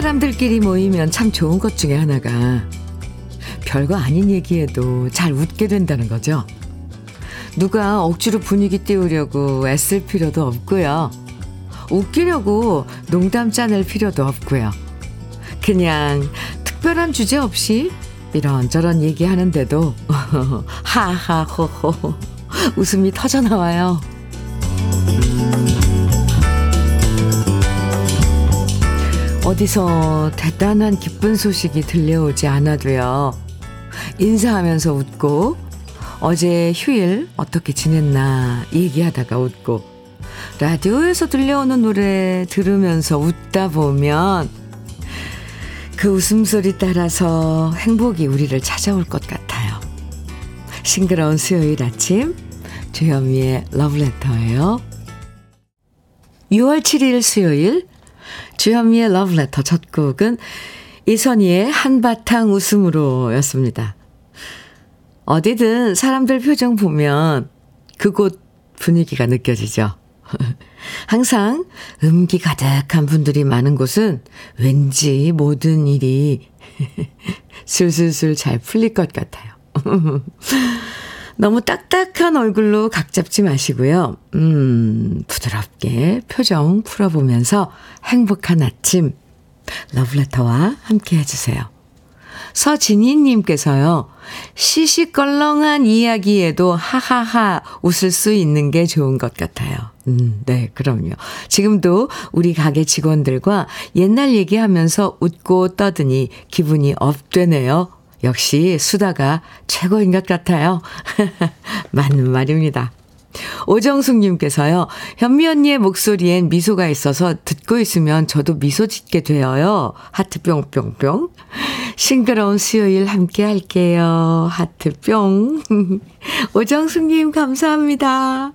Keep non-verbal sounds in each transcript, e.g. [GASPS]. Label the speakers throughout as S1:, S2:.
S1: 사람들끼리 모이면 참 좋은 것 중에 하나가 별거 아닌 얘기에도 잘 웃게 된다는 거죠. 누가 억지로 분위기 띄우려고 애쓸 필요도 없고요. 웃기려고 농담 짜낼 필요도 없고요. 그냥 특별한 주제 없이 이런저런 얘기하는데도 [LAUGHS] 하하호호 웃음이 터져 나와요. 어디서 대단한 기쁜 소식이 들려오지 않아도요. 인사하면서 웃고 어제 휴일 어떻게 지냈나 얘기하다가 웃고 라디오에서 들려오는 노래 들으면서 웃다 보면 그 웃음소리 따라서 행복이 우리를 찾아올 것 같아요. 싱그러운 수요일 아침 주현미의 러브레터예요. 6월 7일 수요일 주현미의 러브레터 첫 곡은 이선희의 한바탕 웃음으로 였습니다. 어디든 사람들 표정 보면 그곳 분위기가 느껴지죠. [LAUGHS] 항상 음기 가득한 분들이 많은 곳은 왠지 모든 일이 [LAUGHS] 술술술 잘 풀릴 것 같아요. [LAUGHS] 너무 딱딱한 얼굴로 각 잡지 마시고요. 음, 부드럽게 표정 풀어보면서 행복한 아침 러브레터와 함께 해주세요. 서진희님께서요, 시시껄렁한 이야기에도 하하하 웃을 수 있는 게 좋은 것 같아요. 음, 네, 그럼요. 지금도 우리 가게 직원들과 옛날 얘기하면서 웃고 떠드니 기분이 업되네요. 역시 수다가 최고인 것 같아요. [LAUGHS] 맞는 말입니다. 오정숙님께서요, 현미 언니의 목소리엔 미소가 있어서 듣고 있으면 저도 미소 짓게 되어요. 하트 뿅뿅뿅. 싱그러운 수요일 함께 할게요. 하트 뿅. [LAUGHS] 오정숙님 감사합니다.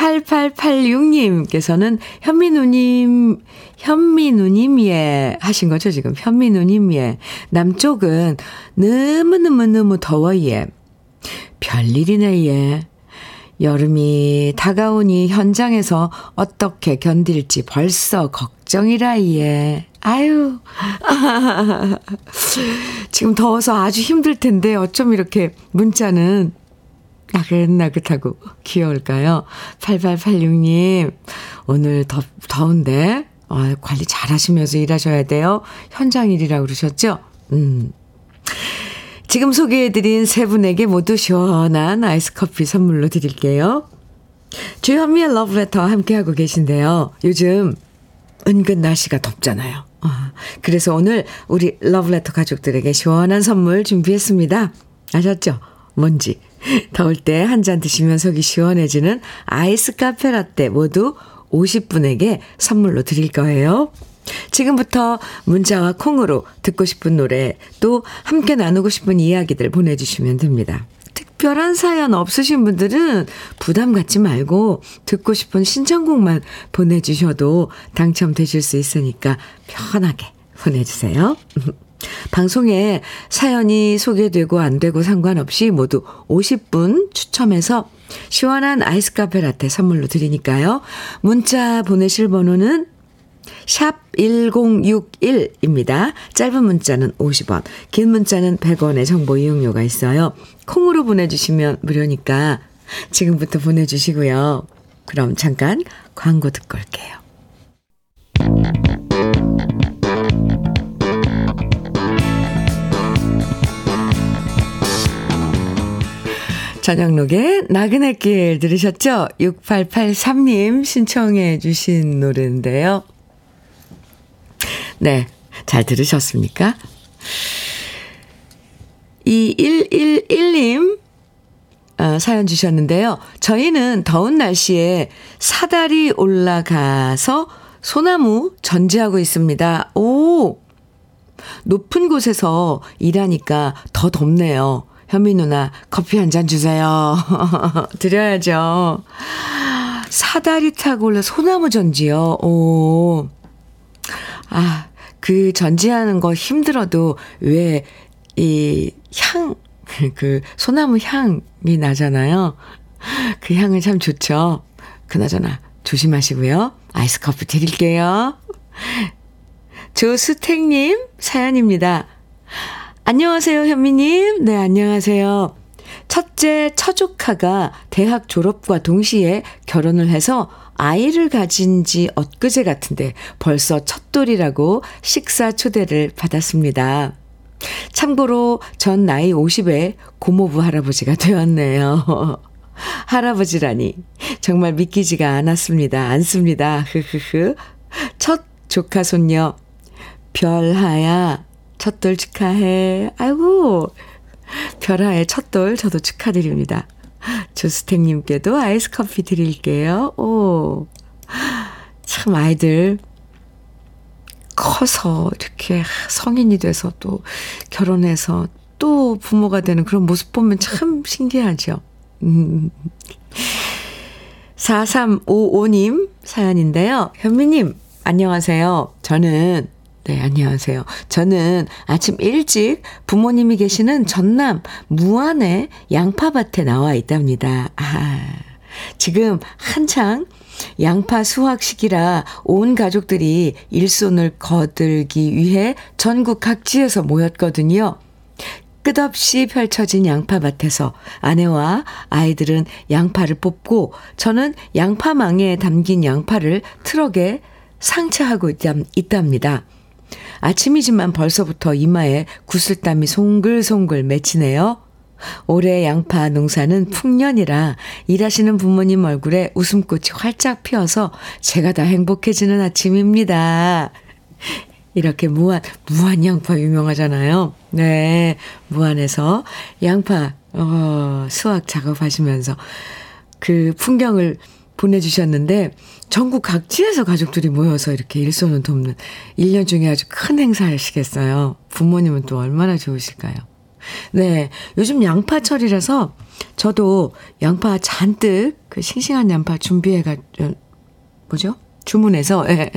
S1: 8886님께서는 현미누님, 현미누님 예 하신 거죠, 지금. 현미누님 예. 남쪽은 너무너무너무 더워 예. 별일이네 예. 여름이 다가오니 현장에서 어떻게 견딜지 벌써 걱정이라 예. 아유. [LAUGHS] 지금 더워서 아주 힘들 텐데 어쩜 이렇게 문자는 나긋나긋하고 귀여울까요? 8886님, 오늘 더, 더운데, 어, 관리 잘 하시면서 일하셔야 돼요. 현장 일이라고 그러셨죠? 음. 지금 소개해드린 세 분에게 모두 시원한 아이스 커피 선물로 드릴게요. 주현미의 러브레터 함께하고 계신데요. 요즘 은근 날씨가 덥잖아요. 아, 그래서 오늘 우리 러브레터 가족들에게 시원한 선물 준비했습니다. 아셨죠? 뭔지. 더울 때 한 잔 드시면 속이 시원해지는 아이스 카페 라떼 모두 50분에게 선물로 드릴 거예요. 지금부터 문자와 콩으로 듣고 싶은 노래 또 함께 나누고 싶은 이야기들 보내주시면 됩니다. 특별한 사연 없으신 분들은 부담 갖지 말고 듣고 싶은 신청곡만 보내주셔도 당첨되실 수 있으니까 편하게 보내주세요. [LAUGHS] 방송에 사연이 소개되고 안 되고 상관없이 모두 50분 추첨해서 시원한 아이스 카페 라떼 선물로 드리니까요. 문자 보내실 번호는 샵 1061입니다. 짧은 문자는 50원, 긴 문자는 100원의 정보 이용료가 있어요. 콩으로 보내주시면 무료니까 지금부터 보내주시고요. 그럼 잠깐 광고 듣고 올게요. 저녁록의 나그네 길 들으셨죠? 6883님 신청해 주신 노래인데요. 네, 잘 들으셨습니까? 2111님 어, 사연 주셨는데요. 저희는 더운 날씨에 사다리 올라가서 소나무 전지하고 있습니다. 오! 높은 곳에서 일하니까 더 덥네요. 현미 누나 커피 한 잔 주세요. [LAUGHS] 드려야죠. 사다리 타고 올라 소나무 전지요. 오. 아, 그 전지하는 거 힘들어도 왜 이 향, [LAUGHS] 그 소나무 향이 나잖아요. 그 향은 참 좋죠. 그나저나 조심하시고요. 아이스 커피 드릴게요. 조수택님 사연입니다. 안녕하세요, 현미님. 네, 안녕하세요. 첫째 처조카가 대학 졸업과 동시에 결혼을 해서 아이를 가진 지 엊그제 같은데 벌써 첫돌이라고 식사 초대를 받았습니다. 참고로 전 나이 50에 고모부 할아버지가 되었네요. [LAUGHS] 할아버지라니 정말 믿기지가 않았습니다. 않습니다. 흐흐흐. 첫 조카 손녀 별하야 첫돌 축하해. 아이고 별하의 첫돌 저도 축하드립니다. 조스택님께도 아이스 커피 드릴게요. 오. 참 아이들 커서 이렇게 성인이 돼서 또 결혼해서 또 부모가 되는 그런 모습 보면 참 신기하죠. 음. 4355님 사연인데요. 현미님, 안녕하세요. 저는, 네, 안녕하세요. 저는 아침 일찍 부모님이 계시는 전남 무안의 양파밭에 나와 있답니다. 아, 지금 한창 양파 수확 시기라 온 가족들이 일손을 거들기 위해 전국 각지에서 모였거든요. 끝없이 펼쳐진 양파밭에서 아내와 아이들은 양파를 뽑고 저는 양파망에 담긴 양파를 트럭에 상차하고 있답니다. 아침이지만 벌써부터 이마에 구슬땀이 송글송글 맺히네요. 올해 양파 농사는 풍년이라 일하시는 부모님 얼굴에 웃음꽃이 활짝 피어서 제가 다 행복해지는 아침입니다. 이렇게 무안, 무안 양파 유명하잖아요. 네. 무안에서 양파, 어, 수확 작업하시면서 그 풍경을 보내주셨는데, 전국 각지에서 가족들이 모여서 이렇게 일손을 돕는 1년 중에 아주 큰 행사시겠어요. 부모님은 또 얼마나 좋으실까요? 네. 요즘 양파철이라서 저도 양파 잔뜩 그 싱싱한 양파 준비해가, 뭐죠? 주문해서, 예,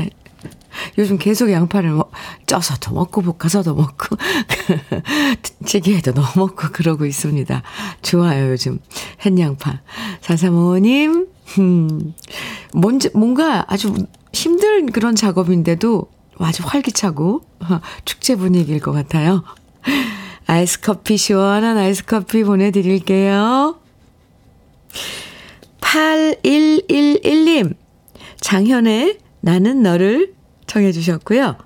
S1: 요즘 계속 양파를 뭐 쪄서도 먹고 볶아서도 먹고 [LAUGHS] 찌개에도 넣어 먹고 그러고 있습니다. 좋아요 요즘 햇양파. 435님 음, 뭔지 뭔가 아주 힘든 그런 작업인데도 아주 활기차고 [LAUGHS] 축제 분위기일 것 같아요. 아이스 커피 시원한 아이스 커피 보내드릴게요. 8111님 장현의 나는 너를 청해 주셨고요.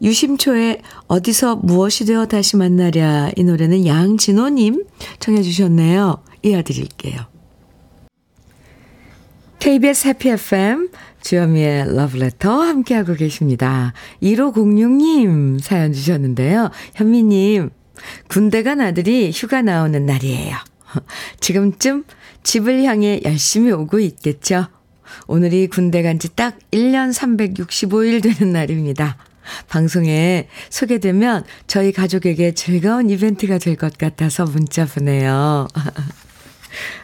S1: 유심초의 어디서 무엇이 되어 다시 만나랴 이 노래는 양진호님 청해 주셨네요. 이어드릴게요. KBS 해피 FM 주현미의 러브레터 함께하고 계십니다. 1506님 사연 주셨는데요. 현미님 군대 간 아들이 휴가 나오는 날이에요. [LAUGHS] 지금쯤 집을 향해 열심히 오고 있겠죠. 오늘이 군대 간 지 딱 1년 365일 되는 날입니다. 방송에 소개되면 저희 가족에게 즐거운 이벤트가 될 것 같아서 문자 보내요. [LAUGHS]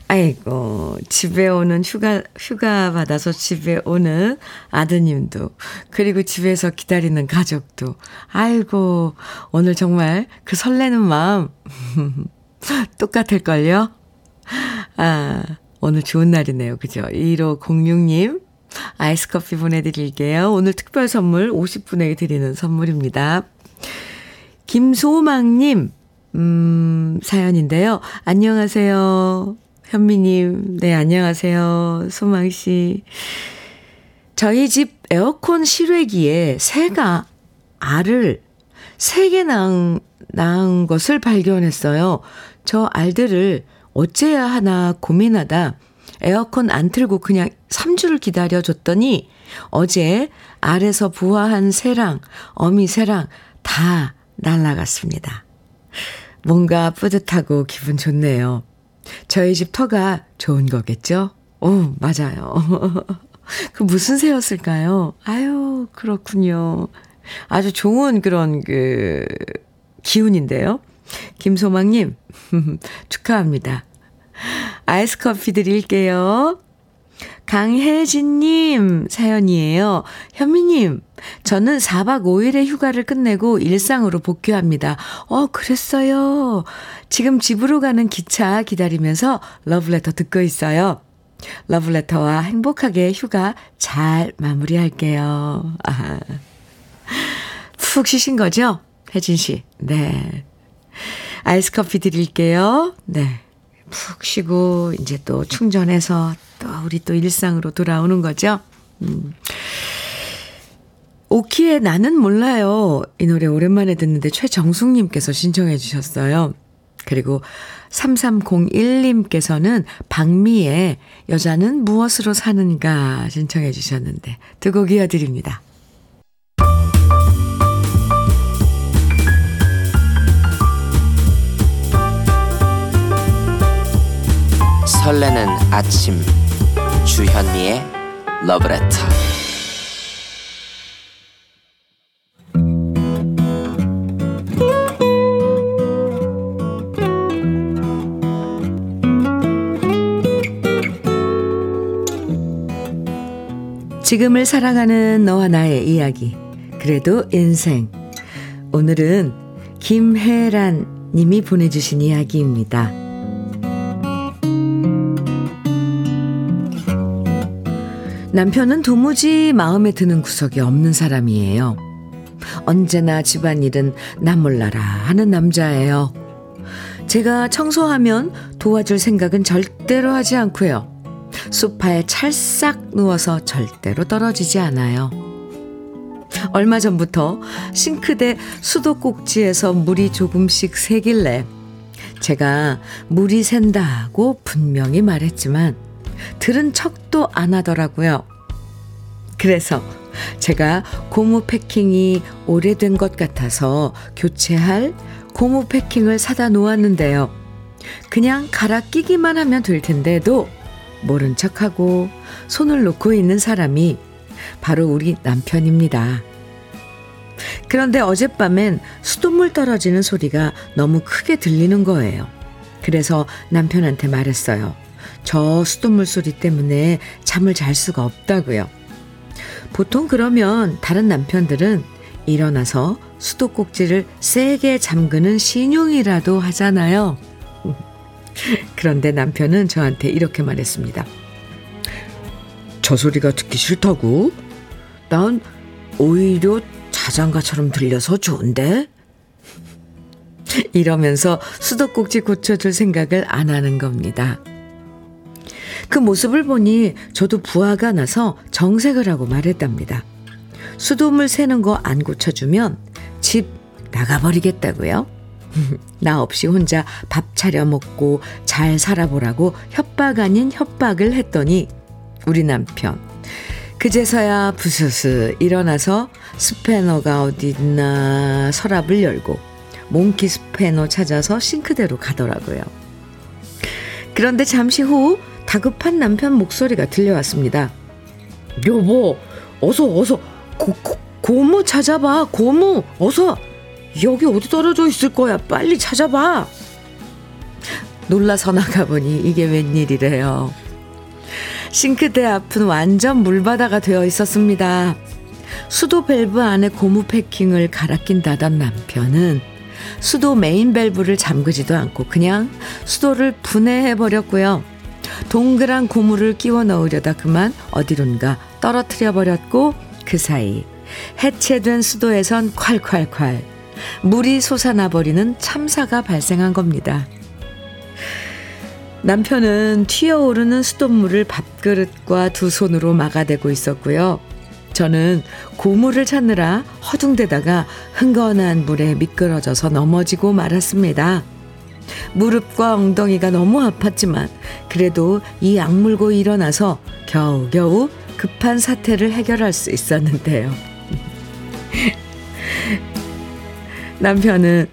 S1: 아이고, 집에 오는 휴가, 휴가 받아서 집에 오는 아드님도, 그리고 집에서 기다리는 가족도, 아이고, 오늘 정말 그 설레는 마음, [LAUGHS] 똑같을걸요? 아, 오늘 좋은 날이네요. 그죠? 1506님, 아이스 커피 보내드릴게요. 오늘 특별 선물 50분에게 드리는 선물입니다. 김소망님, 음, 사연인데요. 안녕하세요. 현미님, 네, 안녕하세요. 소망씨. 저희 집 에어컨 실외기에 새가 알을 3개 낳은, 낳은 것을 발견했어요. 저 알들을 어째야 하나 고민하다 에어컨 안 틀고 그냥 3주를 기다려줬더니 어제 알에서 부화한 새랑 어미 새랑 다 날라갔습니다. 뭔가 뿌듯하고 기분 좋네요. 저희 집 터가 좋은 거겠죠? 오, 맞아요. [LAUGHS] 그 무슨 새였을까요? 아유, 그렇군요. 아주 좋은 그런 그 기운인데요. 김소망님, [LAUGHS] 축하합니다. 아이스 커피 드릴게요. 강혜진님 사연이에요. 현미님, 저는 4박 5일의 휴가를 끝내고 일상으로 복귀합니다. 어, 그랬어요. 지금 집으로 가는 기차 기다리면서 러브레터 듣고 있어요. 러브레터와 행복하게 휴가 잘 마무리할게요. 아. 푹 쉬신 거죠? 혜진 씨. 네. 아이스 커피 드릴게요. 네. 푹 쉬고, 이제 또 충전해서 또 우리 또 일상으로 돌아오는 거죠? 음. 오키의 나는 몰라요. 이 노래 오랜만에 듣는데 최정숙님께서 신청해 주셨어요. 그리고 3301님께서는 박미의 여자는 무엇으로 사는가 신청해 주셨는데 두 곡 이어드립니다.
S2: 설레는 아침 주현미의 러브레터
S1: 지금을 살아가는 너와 나의 이야기. 그래도 인생. 오늘은 김혜란 님이 보내주신 이야기입니다. 남편은 도무지 마음에 드는 구석이 없는 사람이에요. 언제나 집안일은 나 몰라라 하는 남자예요. 제가 청소하면 도와줄 생각은 절대로 하지 않고요. 소파에 찰싹 누워서 절대로 떨어지지 않아요. 얼마 전부터 싱크대 수도꼭지에서 물이 조금씩 새길래 제가 물이 샌다고 분명히 말했지만 들은 척도 안 하더라고요. 그래서 제가 고무 패킹이 오래된 것 같아서 교체할 고무 패킹을 사다 놓았는데요. 그냥 갈아 끼기만 하면 될 텐데도 모른 척하고 손을 놓고 있는 사람이 바로 우리 남편입니다. 그런데 어젯밤엔 수돗물 떨어지는 소리가 너무 크게 들리는 거예요. 그래서 남편한테 말했어요. 저 수돗물 소리 때문에 잠을 잘 수가 없다고요. 보통 그러면 다른 남편들은 일어나서 수도꼭지를 세게 잠그는 신용이라도 하잖아요. [LAUGHS] 그런데 남편은 저한테 이렇게 말했습니다. 저 소리가 듣기 싫다고? 난 오히려 자장가처럼 들려서 좋은데? 이러면서 수도꼭지 고쳐줄 생각을 안 하는 겁니다. 그 모습을 보니 저도 부하가 나서 정색을 하고 말했답니다. 수돗물 새는 거 안 고쳐주면 집 나가버리겠다고요? [LAUGHS] 나 없이 혼자 밥 차려 먹고 잘 살아보라고 협박 아닌 협박을 했더니 우리 남편 그제서야 부스스 일어나서 스패너가 어디 있나 서랍을 열고 몽키 스패너 찾아서 싱크대로 가더라고요. 그런데 잠시 후 다급한 남편 목소리가 들려왔습니다. 여보, 어서 어서 고, 고, 고무 찾아봐. 고무 어서 여기 어디 떨어져 있을 거야. 빨리 찾아봐. 놀라서 나가보니 이게 웬일이래요. 싱크대 앞은 완전 물바다가 되어 있었습니다. 수도 밸브 안에 고무 패킹을 갈아 낀다던 남편은 수도 메인 밸브를 잠그지도 않고 그냥 수도를 분해해 버렸고요. 동그란 고무를 끼워 넣으려다 그만 어디론가 떨어뜨려 버렸고 그 사이 해체된 수도에선 콸콸콸 물이 솟아나 버리는 참사가 발생한 겁니다. 남편은 튀어오르는 수돗물을 밥그릇과 두 손으로 막아대고 있었고요. 저는 고물을 찾느라 허둥대다가 흥건한 물에 미끄러져서 넘어지고 말았습니다. 무릎과 엉덩이가 너무 아팠지만 그래도 이 악물고 일어나서 겨우겨우 급한 사태를 해결할 수 있었는데요. [LAUGHS] 남편은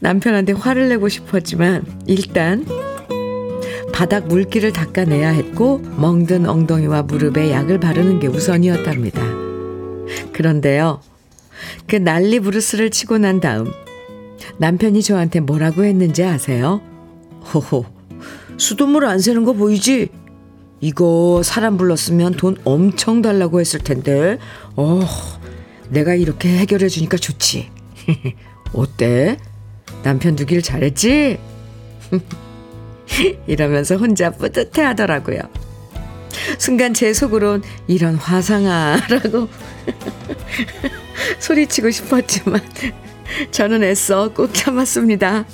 S1: 남편한테 화를 내고 싶었지만 일단 바닥 물기를 닦아내야 했고 멍든 엉덩이와 무릎에 약을 바르는 게 우선이었답니다. 그런데요. 그 난리 부르스를 치고 난 다음 남편이 저한테 뭐라고 했는지 아세요? 호호, 수돗물 안 새는 거 보이지? 이거 사람 불렀으면 돈 엄청 달라고 했을 텐데, 어, 내가 이렇게 해결해 주니까 좋지. [LAUGHS] 어때? 남편 두길 잘했지? [LAUGHS] 이러면서 혼자 뿌듯해 하더라고요. 순간 제 속으론 이런 화상아라고 [LAUGHS] 소리치고 싶었지만 저는 애써 꼭 참았습니다.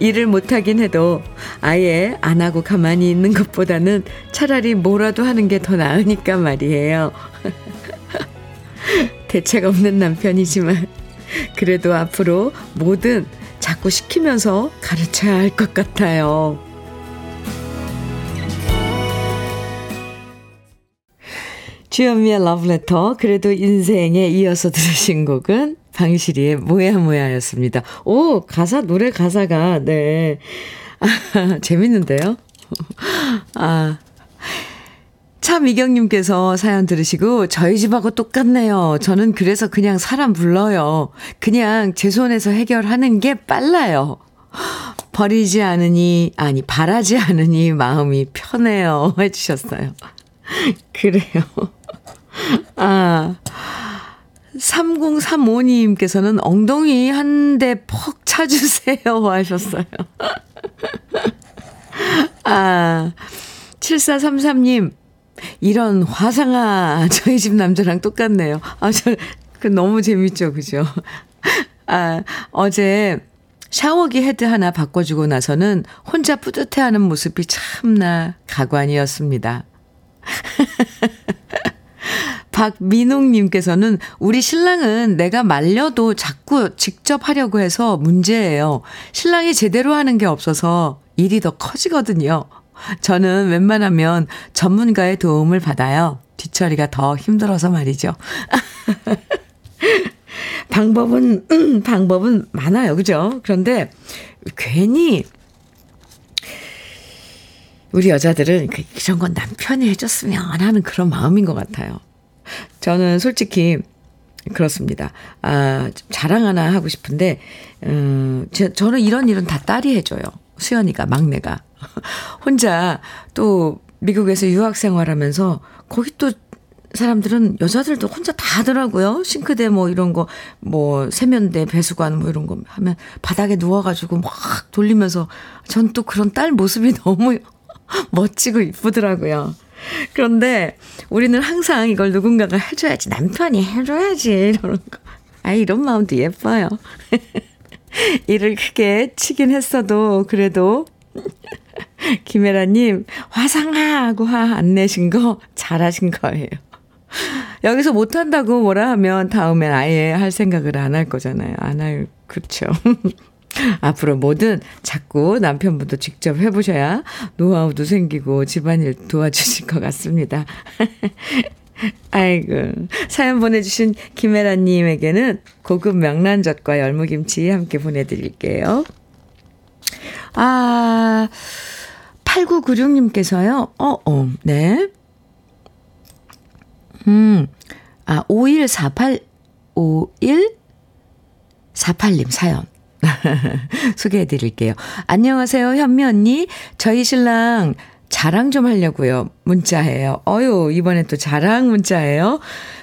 S1: 일을 못하긴 해도 아예 안 하고 가만히 있는 것보다는 차라리 뭐라도 하는 게 더 나으니까 말이에요. [LAUGHS] 대책 없는 남편이지만 그래도 앞으로 뭐든 자꾸 시키면서 가르쳐야 할 것 같아요. 주현미의 러브레터 그래도 인생에 이어서 들으신 곡은 방실이의 뭐야 뭐야였습니다. 오 가사 노래 가사가 네 아, [LAUGHS] 재밌는데요. [LAUGHS] 아 차미경님께서 사연 들으시고 저희 집하고 똑같네요. 저는 그래서 그냥 사람 불러요. 그냥 제 손에서 해결하는 게 빨라요. [GASPS] 버리지 않으니 아니 바라지 않으니 마음이 편해요 [LAUGHS] 해주셨어요. 그래요. 아 3035님께서는 엉덩이 한 대 퍽 차주세요 [LAUGHS] 하셨어요. 아 7433님 이런 화상아 저희 집 남자랑 똑같네요. 아, 저, 그 너무 재밌죠. 그죠? 아, 어제 샤워기 헤드 하나 바꿔주고 나서는 혼자 뿌듯해하는 모습이 참나 가관이었습니다. [LAUGHS] 박민웅님께서는 우리 신랑은 내가 말려도 자꾸 직접 하려고 해서 문제예요. 신랑이 제대로 하는 게 없어서 일이 더 커지거든요. 저는 웬만하면 전문가의 도움을 받아요. 뒤처리가 더 힘들어서 말이죠. [LAUGHS] 방법은, 음, [CLEARS THROAT] 방법은 많아요. 그죠? 그런데 괜히 우리 여자들은 그 이런 건 남편이 해줬으면 하는 그런 마음인 것 같아요. 저는 솔직히 그렇습니다. 아, 자랑 하나 하고 싶은데, 음, 제, 저는 이런 일은 다 딸이 해줘요. 수연이가, 막내가. [LAUGHS] 혼자 또 미국에서 유학 생활하면서 거기 또 사람들은 여자들도 혼자 다 하더라고요. 싱크대 뭐 이런 거, 뭐 세면대, 배수관 뭐 이런 거 하면 바닥에 누워가지고 막 돌리면서 전 또 그런 딸 모습이 [LAUGHS] 너무 [LAUGHS] 멋지고 이쁘더라고요. 그런데 우리는 항상 이걸 누군가가 해줘야지, 남편이 해줘야지, 이러는 거. 아, 이런 마음도 예뻐요. [LAUGHS] 일을 크게 치긴 했어도 그래도 [LAUGHS] 김혜라님, 화상하고 화 안 내신 거 잘하신 거예요. 여기서 못한다고 뭐라 하면 다음엔 아예 할 생각을 안 할 거잖아요. 안 할, 그렇죠. [LAUGHS] 앞으로 뭐든 자꾸 남편분도 직접 해보셔야 노하우도 생기고 집안일 도와주실 것 같습니다. [LAUGHS] 아이고. 사연 보내주신 김혜라님에게는 고급 명란젓과 열무김치 함께 보내드릴게요. 아, 8996님께서요, 어, 어, 네. 음, 아, 5148, 5148님 사연. [LAUGHS] 소개해 드릴게요. 안녕하세요, 현미 언니. 저희 신랑 자랑 좀 하려고요. 문자예요. 어유, 이번엔 또 자랑 문자예요.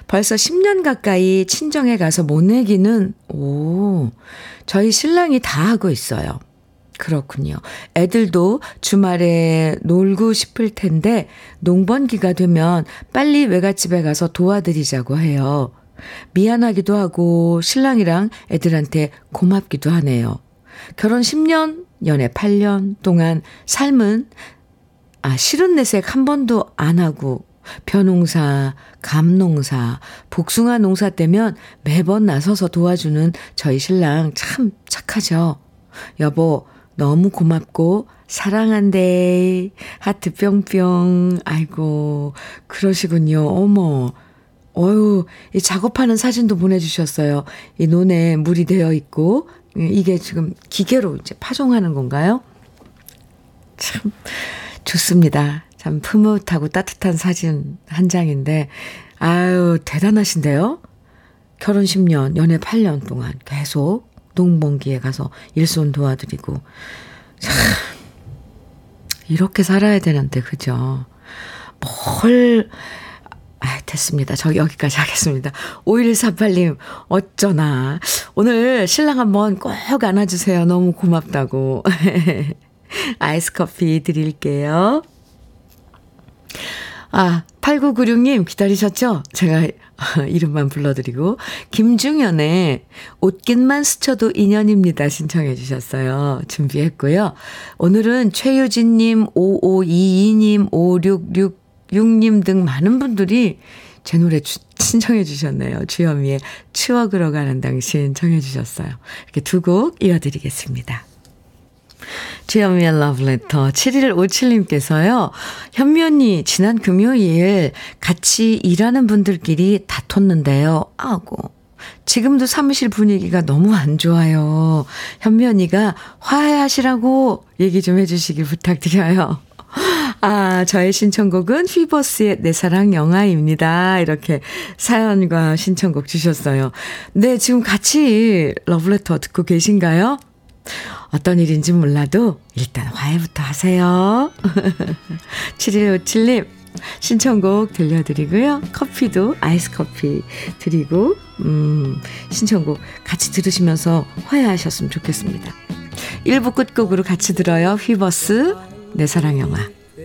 S1: 벌써 10년 가까이 친정에 가서 못 내기는, 오, 저희 신랑이 다 하고 있어요. 그렇군요. 애들도 주말에 놀고 싶을 텐데 농번기가 되면 빨리 외갓집에 가서 도와드리자고 해요. 미안하기도 하고 신랑이랑 애들한테 고맙기도 하네요. 결혼 10년, 연애 8년 동안 삶은 아, 실은 내색 한 번도 안 하고 벼농사, 감농사, 복숭아 농사 때면 매번 나서서 도와주는 저희 신랑 참 착하죠. 여보, 너무 고맙고 사랑한대. 하트 뿅뿅. 아이고, 그러시군요. 어머. 어유, 이 작업하는 사진도 보내주셨어요. 이 논에 물이 되어 있고, 이게 지금 기계로 이제 파종하는 건가요? 참, 좋습니다. 참 푸뭇하고 따뜻한 사진 한 장인데, 아유, 대단하신데요? 결혼 10년, 연애 8년 동안 계속 농번기에 가서 일손 도와드리고. 참, 이렇게 살아야 되는데, 그죠? 뭘, 아, 됐습니다. 저 여기까지 하겠습니다. 5148님, 어쩌나. 오늘 신랑 한번 꼭 안아주세요. 너무 고맙다고. [LAUGHS] 아이스 커피 드릴게요. 아, 8996님 기다리셨죠? 제가 [LAUGHS] 이름만 불러드리고 김중현의 옷깃만 스쳐도 인연입니다 신청해 주셨어요. 준비했고요. 오늘은 최유진님, 5522님, 5666님 등 많은 분들이 제 노래 주, 신청해 주셨네요. 주현미의 추억으로 가는 당신 청해 주셨어요. 이렇게 두 곡 이어드리겠습니다. 주현미의 러브레터 7157님께서요. 현미 언니 지난 금요일 같이 일하는 분들끼리 다퉜는데요. 아고 지금도 사무실 분위기가 너무 안 좋아요. 현미 언니가 화해하시라고 얘기 좀 해주시길 부탁드려요. 아, 저의 신청곡은 휘버스의 내 사랑 영화입니다. 이렇게 사연과 신청곡 주셨어요. 네, 지금 같이 러브레터 듣고 계신가요? 어떤 일인지 몰라도 일단 화해부터 하세요. [LAUGHS] 7157님, 신청곡 들려드리고요. 커피도 아이스 커피 드리고, 음, 신청곡 같이 들으시면서 화해하셨으면 좋겠습니다. 1부 끝곡으로 같이 들어요. 휘버스, 내 사랑 영화.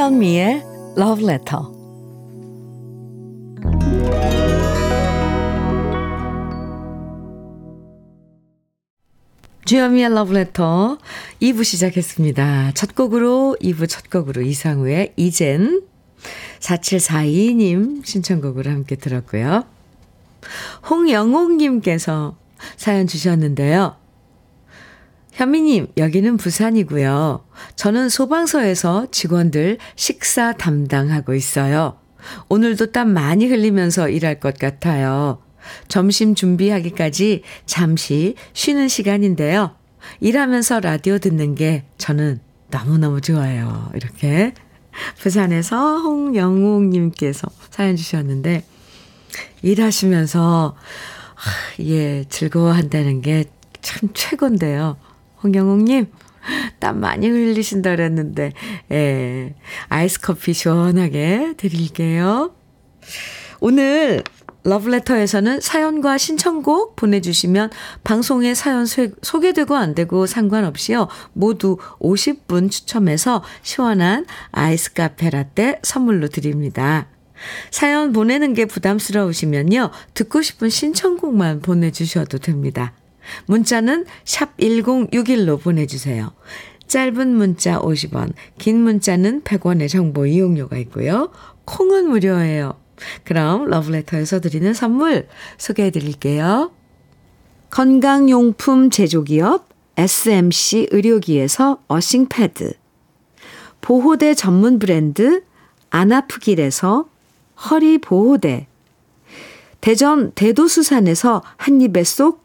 S1: 주현미의 Love Letter. 주현미의 Love Letter 2부 시작했습니다. 첫 곡으로 2부 첫 곡으로 이상우의 이젠 4742님 신청곡으로 함께 들었고요. 홍영옥님께서 사연 주셨는데요. 현미님, 여기는 부산이고요. 저는 소방서에서 직원들 식사 담당하고 있어요. 오늘도 땀 많이 흘리면서 일할 것 같아요. 점심 준비하기까지 잠시 쉬는 시간인데요. 일하면서 라디오 듣는 게 저는 너무너무 좋아요. 이렇게 부산에서 홍영웅님께서 사연 주셨는데, 일하시면서, 예, 즐거워한다는 게 참 최고인데요. 홍경옥님, 땀 많이 흘리신다 그랬는데, 예, 아이스 커피 시원하게 드릴게요. 오늘 러브레터에서는 사연과 신청곡 보내주시면 방송에 사연 소개되고 안 되고 상관없이요. 모두 50분 추첨해서 시원한 아이스 카페 라떼 선물로 드립니다. 사연 보내는 게 부담스러우시면요. 듣고 싶은 신청곡만 보내주셔도 됩니다. 문자는 샵 1061로 보내주세요. 짧은 문자 50원, 긴 문자는 100원의 정보 이용료가 있고요. 콩은 무료예요. 그럼 러브레터에서 드리는 선물 소개해 드릴게요. 건강용품 제조기업 SMC 의료기에서 어싱패드 보호대 전문 브랜드 안아프길에서 허리보호대 대전 대도수산에서 한입에 쏙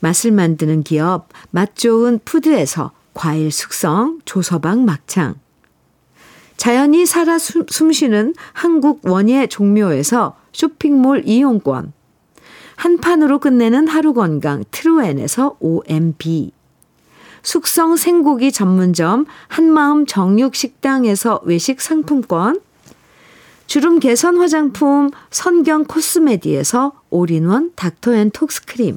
S1: 맛을 만드는 기업 맛 좋은 푸드에서 과일 숙성 조서방 막창. 자연이 살아 숨쉬는 한국 원예 종묘에서 쇼핑몰 이용권. 한 판으로 끝내는 하루 건강 트루엔에서 OMB 숙성 생고기 전문점 한마음 정육식당에서 외식 상품권. 주름 개선 화장품 선경 코스메디에서 올인원 닥터앤톡스크림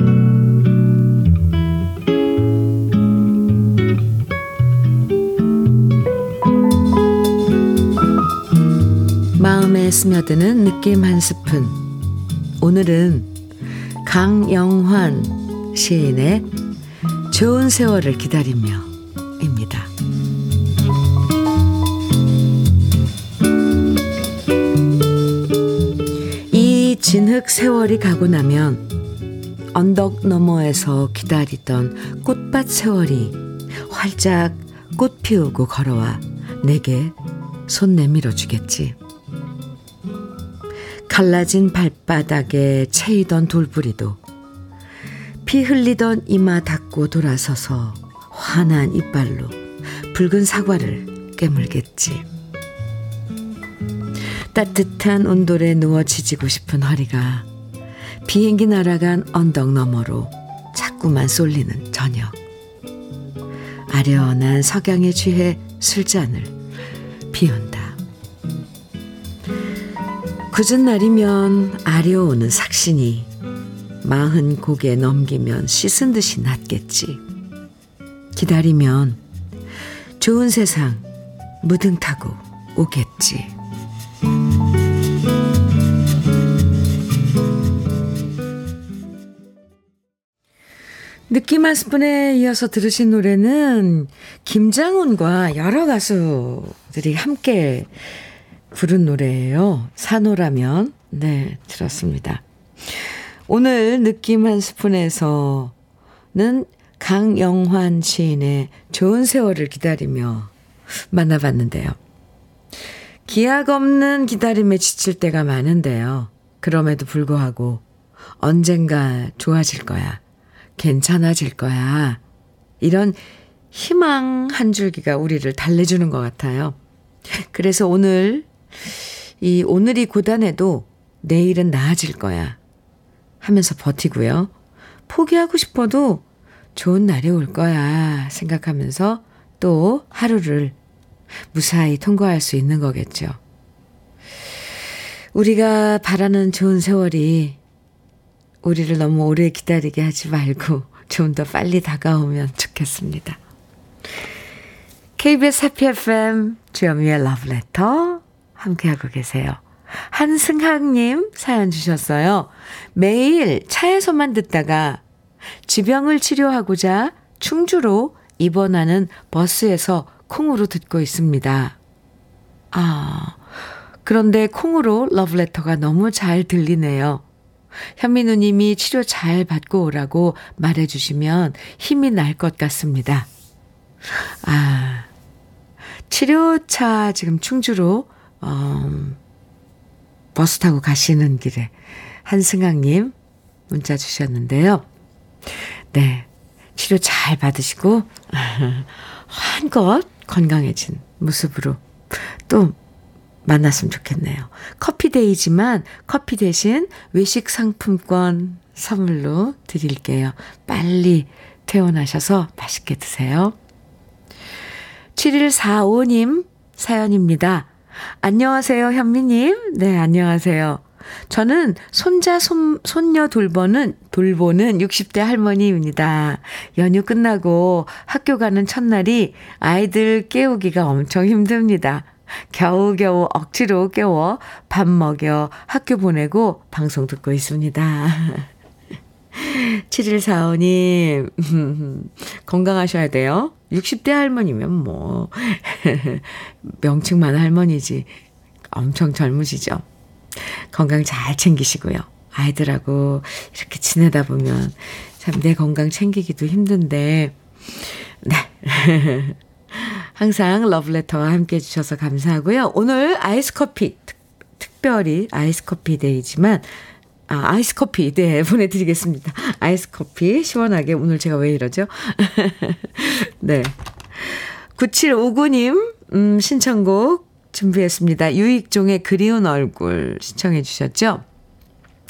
S1: 마음에 스며드는 느낌 한 스푼. 오늘은 강영환 시인의 좋은 세월을 기다리며 입니다. 이 진흙 세월이 가고 나면 언덕 너머에서 기다리던 꽃밭 세월이 활짝 꽃 피우고 걸어와 내게 손 내밀어 주겠지. 갈라진 발바닥에 채이던 돌부리도 피 흘리던 이마 닦고 돌아서서 환한 이빨로 붉은 사과를 깨물겠지. 따뜻한 온돌에 누워 지지고 싶은 허리가 비행기 날아간 언덕 너머로 자꾸만 쏠리는 저녁. 아련한 석양에 취해 술잔을 비운다. 굳은 날이면 아려오는 삭신이 마흔 고개 넘기면 씻은 듯이 낫겠지. 기다리면 좋은 세상 무등 타고 오겠지. 느낌 한 스푼에 이어서 들으신 노래는 김장훈과 여러 가수들이 함께 부른 노래예요. 산호라면. 네, 들었습니다. 오늘 느낌 한 스푼에서는 강영환 시인의 좋은 세월을 기다리며 만나봤는데요. 기약 없는 기다림에 지칠 때가 많은데요. 그럼에도 불구하고 언젠가 좋아질 거야. 괜찮아질 거야. 이런 희망 한 줄기가 우리를 달래주는 것 같아요. 그래서 오늘, 이 오늘이 고단해도 내일은 나아질 거야. 하면서 버티고요. 포기하고 싶어도 좋은 날이 올 거야 생각하면서 또 하루를 무사히 통과할 수 있는 거겠죠. 우리가 바라는 좋은 세월이 우리를 너무 오래 기다리게 하지 말고 좀 더 빨리 다가오면 좋겠습니다. KBS 해피 FM 주현미의 러브레터 함께하고 계세요. 한승학님 사연 주셨어요. 매일 차에서만 듣다가 지병을 치료하고자 충주로 입원하는 버스에서 콩으로 듣고 있습니다. 아, 그런데 콩으로 러브레터가 너무 잘 들리네요. 현미 누님이 치료 잘 받고 오라고 말해주시면 힘이 날 것 같습니다. 아, 치료차 지금 충주로, 어, 버스 타고 가시는 길에 한승학님 문자 주셨는데요. 네. 치료 잘 받으시고, [LAUGHS] 한껏 건강해진 모습으로 또 만났으면 좋겠네요. 커피데이지만 커피 대신 외식 상품권 선물로 드릴게요. 빨리 퇴원하셔서 맛있게 드세요. 7145님 사연입니다. 안녕하세요, 현미님. 네, 안녕하세요. 저는 손자, 손, 손녀 돌보는, 돌보는 60대 할머니입니다. 연휴 끝나고 학교 가는 첫날이 아이들 깨우기가 엄청 힘듭니다. 겨우겨우 억지로 깨워 밥 먹여 학교 보내고 방송 듣고 있습니다. [LAUGHS] 7145님, [LAUGHS] 건강하셔야 돼요. 60대 할머니면 뭐, [LAUGHS] 명칭만 할머니지. 엄청 젊으시죠? 건강 잘 챙기시고요. 아이들하고 이렇게 지내다 보면 참 내 건강 챙기기도 힘든데 네. [LAUGHS] 항상 러브레터와 함께 해주셔서 감사하고요. 오늘 아이스 커피, 특, 특별히 아이스 커피 day지만, 아, 아이스 커피, 네, [LAUGHS] 보내드리겠습니다. 아이스 커피, 시원하게. 오늘 제가 왜 이러죠? [LAUGHS] 네. 9759님, 음, 신청곡 준비했습니다. 유익종의 그리운 얼굴 신청해 주셨죠?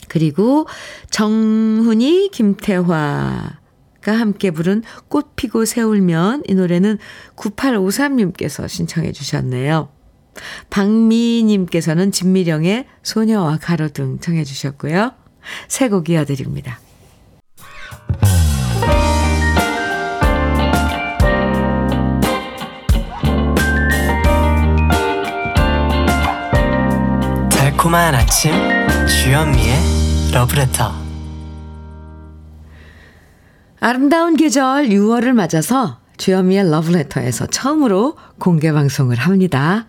S1: 그리고 정훈이, 김태화, 가 함께 부른 꽃 피고 새울면 이 노래는 9853님께서 신청해 주셨네요. 박미님께서는 진미령의 소녀와 가로등 청해 주셨고요. 새곡 이어드립니다.
S3: 달콤한 아침 주현미의 러브레터
S1: 아름다운 계절 6월을 맞아서 주현미의 러브레터에서 처음으로 공개 방송을 합니다.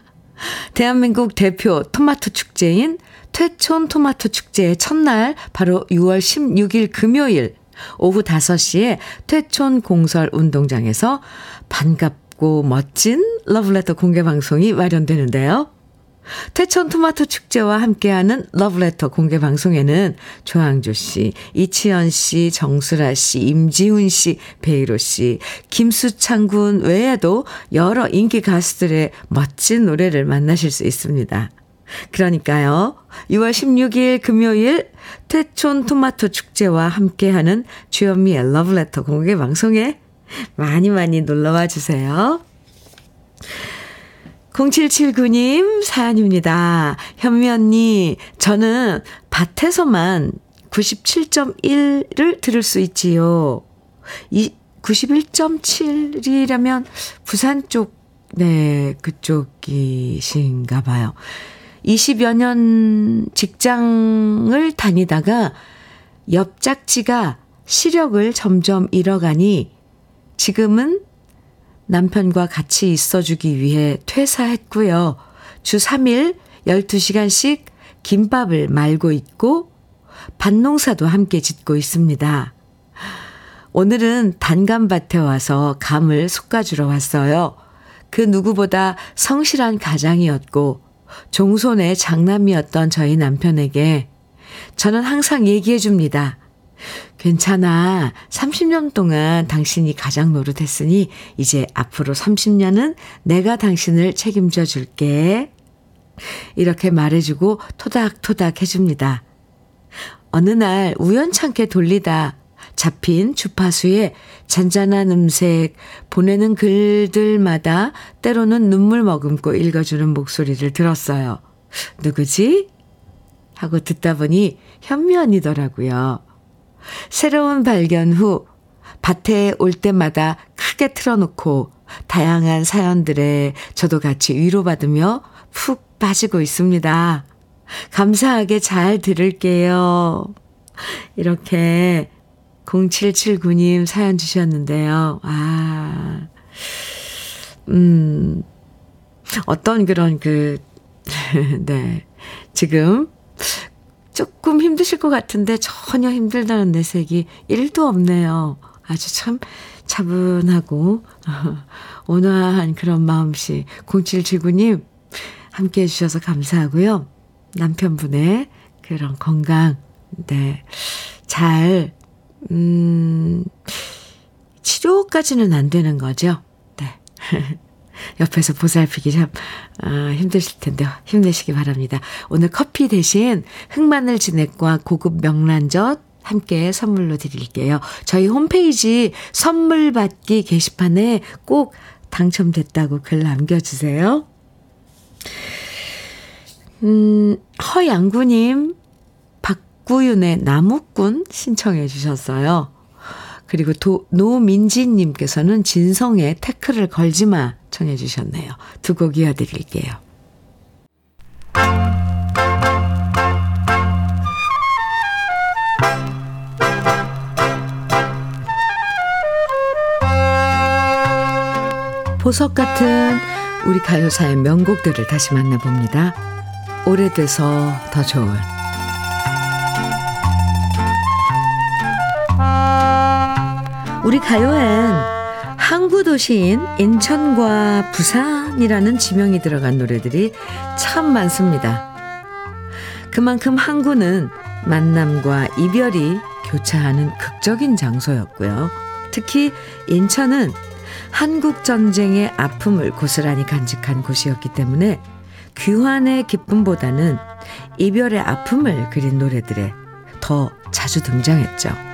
S1: 대한민국 대표 토마토 축제인 퇴촌 토마토 축제의 첫날 바로 6월 16일 금요일 오후 5시에 퇴촌 공설 운동장에서 반갑고 멋진 러브레터 공개 방송이 마련되는데요. 태천 토마토 축제와 함께하는 러브레터 공개 방송에는 조항조 씨, 이치연 씨, 정수라 씨, 임지훈 씨, 베이로 씨, 김수창 군 외에도 여러 인기 가수들의 멋진 노래를 만나실 수 있습니다. 그러니까요. 6월 16일 금요일 태촌 토마토 축제와 함께하는 주현미의 러브레터 공개 방송에 많이 많이 놀러와 주세요. 0779님 사연입니다. 현미 언니, 저는 밭에서만 97.1을 들을 수 있지요. 이 91.7이라면 부산 쪽, 네, 그쪽이신가 봐요. 20여 년 직장을 다니다가 옆 짝지가 시력을 점점 잃어가니 지금은 남편과 같이 있어주기 위해 퇴사했고요. 주 3일 12시간씩 김밥을 말고 있고 밭농사도 함께 짓고 있습니다. 오늘은 단감밭에 와서 감을 솎아주러 왔어요. 그 누구보다 성실한 가장이었고 종손의 장남이었던 저희 남편에게 저는 항상 얘기해 줍니다. 괜찮아. 30년 동안 당신이 가장 노릇했으니 이제 앞으로 30년은 내가 당신을 책임져 줄게. 이렇게 말해주고 토닥토닥 해줍니다. 어느 날 우연찮게 돌리다 잡힌 주파수에 잔잔한 음색, 보내는 글들마다 때로는 눈물 머금고 읽어주는 목소리를 들었어요. 누구지? 하고 듣다 보니 현미언이더라고요. 새로운 발견 후 밭에 올 때마다 크게 틀어놓고 다양한 사연들에 저도 같이 위로받으며 푹 빠지고 있습니다. 감사하게 잘 들을게요. 이렇게 0779님 사연 주셨는데요. 아, 음, 어떤 그런 그, [LAUGHS] 네. 지금 조금 힘드실 것 같은데 전혀 힘들다는 내색이 1도 없네요. 아주 참 차분하고 [LAUGHS] 온화한 그런 마음씨. 0779님 함께 해주셔서 감사하고요. 남편분의 그런 건강, 네. 잘, 음, 치료까지는 안 되는 거죠. 네. [LAUGHS] 옆에서 보살피기 참 아, 힘드실 텐데 힘내시기 바랍니다. 오늘 커피 대신 흑마늘 진액과 고급 명란젓 함께 선물로 드릴게요. 저희 홈페이지 선물 받기 게시판에 꼭 당첨됐다고 글 남겨주세요. 음, 허양구님, 박구윤의 나무꾼 신청해 주셨어요. 그리고 도, 노민지님께서는 진성의 태클을 걸지 마 청해 주셨네요. 두 곡 이어드릴게요. 보석 같은 우리 가요사의 명곡들을 다시 만나봅니다. 오래돼서 더 좋은 우리 가요엔 항구 도시인 인천과 부산이라는 지명이 들어간 노래들이 참 많습니다. 그만큼 항구는 만남과 이별이 교차하는 극적인 장소였고요. 특히 인천은 한국 전쟁의 아픔을 고스란히 간직한 곳이었기 때문에 귀환의 기쁨보다는 이별의 아픔을 그린 노래들에 더 자주 등장했죠.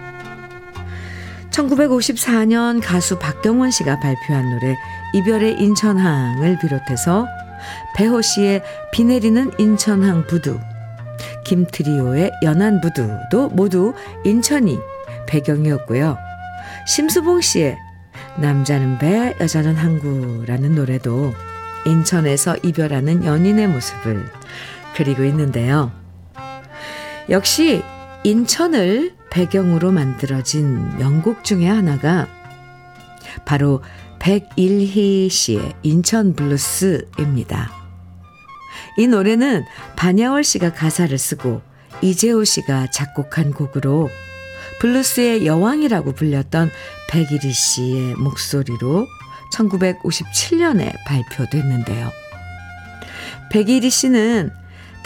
S1: 1954년 가수 박경원 씨가 발표한 노래 이별의 인천항을 비롯해서 배호 씨의 비 내리는 인천항 부두, 김트리오의 연안 부두도 모두 인천이 배경이었고요. 심수봉 씨의 남자는 배, 여자는 항구라는 노래도 인천에서 이별하는 연인의 모습을 그리고 있는데요. 역시 인천을 배경으로 만들어진 명곡 중에 하나가 바로 백일희 씨의 인천 블루스입니다. 이 노래는 반야월 씨가 가사를 쓰고 이재호 씨가 작곡한 곡으로 블루스의 여왕이라고 불렸던 백일희 씨의 목소리로 1957년에 발표됐는데요. 백일희 씨는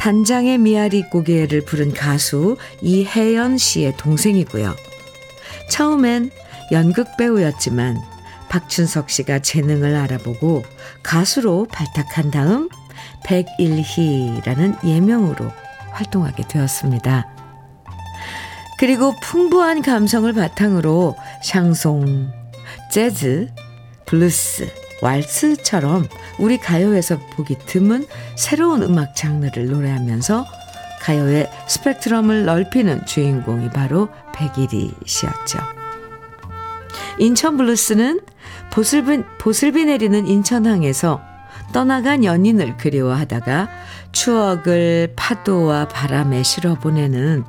S1: 단장의 미아리 고개를 부른 가수 이혜연 씨의 동생이고요. 처음엔 연극 배우였지만 박춘석 씨가 재능을 알아보고 가수로 발탁한 다음 백일희라는 예명으로 활동하게 되었습니다. 그리고 풍부한 감성을 바탕으로 샹송, 재즈, 블루스, 왈츠처럼 우리 가요에서 보기 드문 새로운 음악 장르를 노래하면서 가요의 스펙트럼을 넓히는 주인공이 바로 백일희 씨였죠. 인천 블루스는 보슬비, 보슬비 내리는 인천항에서 떠나간 연인을 그리워하다가 추억을 파도와 바람에 실어 보내는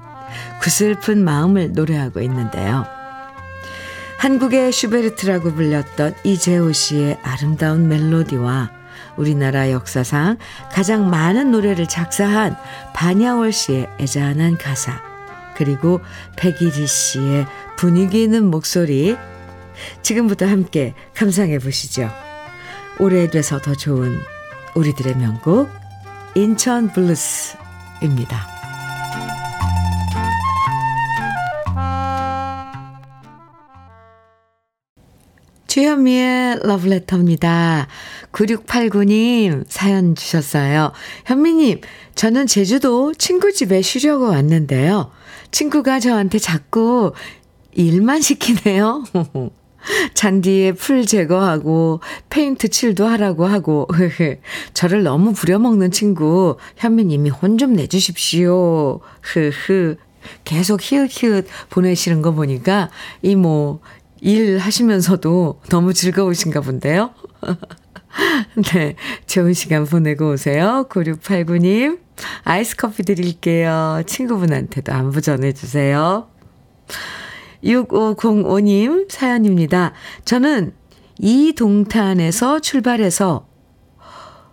S1: 그 슬픈 마음을 노래하고 있는데요. 한국의 슈베르트라고 불렸던 이재호 씨의 아름다운 멜로디와 우리나라 역사상 가장 많은 노래를 작사한 반야월 씨의 애잔한 가사, 그리고 백일희 씨의 분위기 있는 목소리, 지금부터 함께 감상해 보시죠. 오래돼서 더 좋은 우리들의 명곡, 인천 블루스입니다. 주현미의 러브레터입니다. 9689님 사연 주셨어요. 현미님, 저는 제주도 친구 집에 쉬려고 왔는데요. 친구가 저한테 자꾸 일만 시키네요. [LAUGHS] 잔디에 풀 제거하고 페인트 칠도 하라고 하고 [LAUGHS] 저를 너무 부려먹는 친구 현미님이 혼 좀 내주십시오. 계속 히읗히읗 보내시는 거 보니까 이뭐 일 하시면서도 너무 즐거우신가 본데요. [LAUGHS] 네. 좋은 시간 보내고 오세요. 9689님. 아이스 커피 드릴게요. 친구분한테도 안부 전해주세요. 6505님 사연입니다. 저는 이 동탄에서 출발해서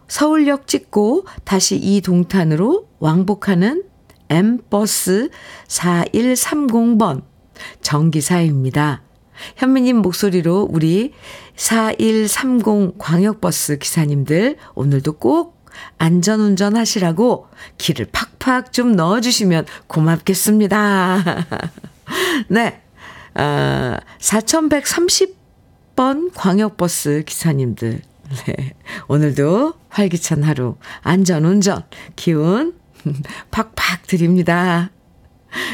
S1: 서울역 찍고 다시 이 동탄으로 왕복하는 M버스 4130번 정기사입니다. 현미님 목소리로 우리 4130 광역버스 기사님들 오늘도 꼭 안전운전 하시라고 길을 팍팍 좀 넣어주시면 고맙겠습니다. [LAUGHS] 네. 아, 4130번 광역버스 기사님들. 네. 오늘도 활기찬 하루, 안전운전, 기운 [LAUGHS] 팍팍 드립니다.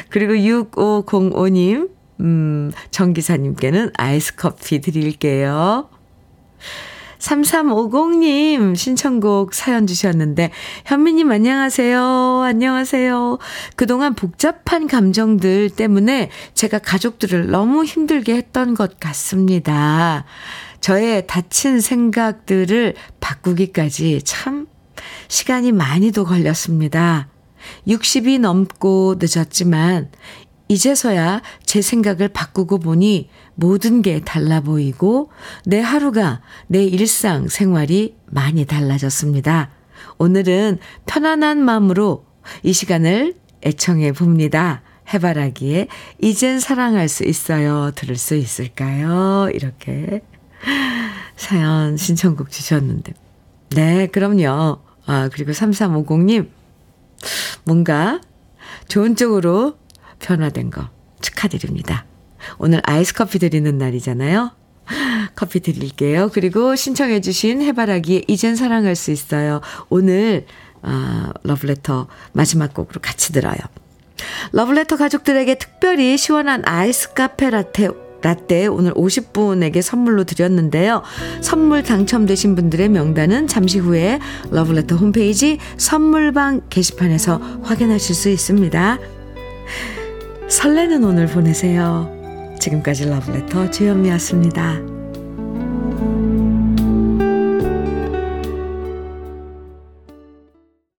S1: 그리고 6505님, 음, 정기사님께는 아이스 커피 드릴게요. 3350님 신청곡 사연 주셨는데, 현미님 안녕하세요. 안녕하세요. 그동안 복잡한 감정들 때문에 제가 가족들을 너무 힘들게 했던 것 같습니다. 저의 다친 생각들을 바꾸기까지 참 시간이 많이도 걸렸습니다. 60이 넘고 늦었지만 이제서야 제 생각을 바꾸고 보니 모든 게 달라 보이고 내 하루가 내 일상 생활이 많이 달라졌습니다. 오늘은 편안한 마음으로 이 시간을 애청해 봅니다. 해바라기에 이젠 사랑할 수 있어요. 들을 수 있을까요? 이렇게 사연 신청곡 주셨는데. 네, 그럼요. 아, 그리고 3350님, 뭔가 좋은 쪽으로 변화된 거 축하드립니다. 오늘 아이스 커피 드리는 날이잖아요. 커피 드릴게요. 그리고 신청해 주신 해바라기에 이젠 사랑할 수 있어요. 오늘, 아, 러브레터 마지막 곡으로 같이 들어요. 러브레터 가족들에게 특별히 시원한 아이스 카페 라떼 라떼 오늘 50분에게 선물로 드렸는데요. 선물 당첨되신 분들의 명단은 잠시 후에 러브레터 홈페이지 선물방 게시판에서 확인하실 수 있습니다. 설레는 오늘 보내세요. 지금까지 러브레터 주현미였습니다.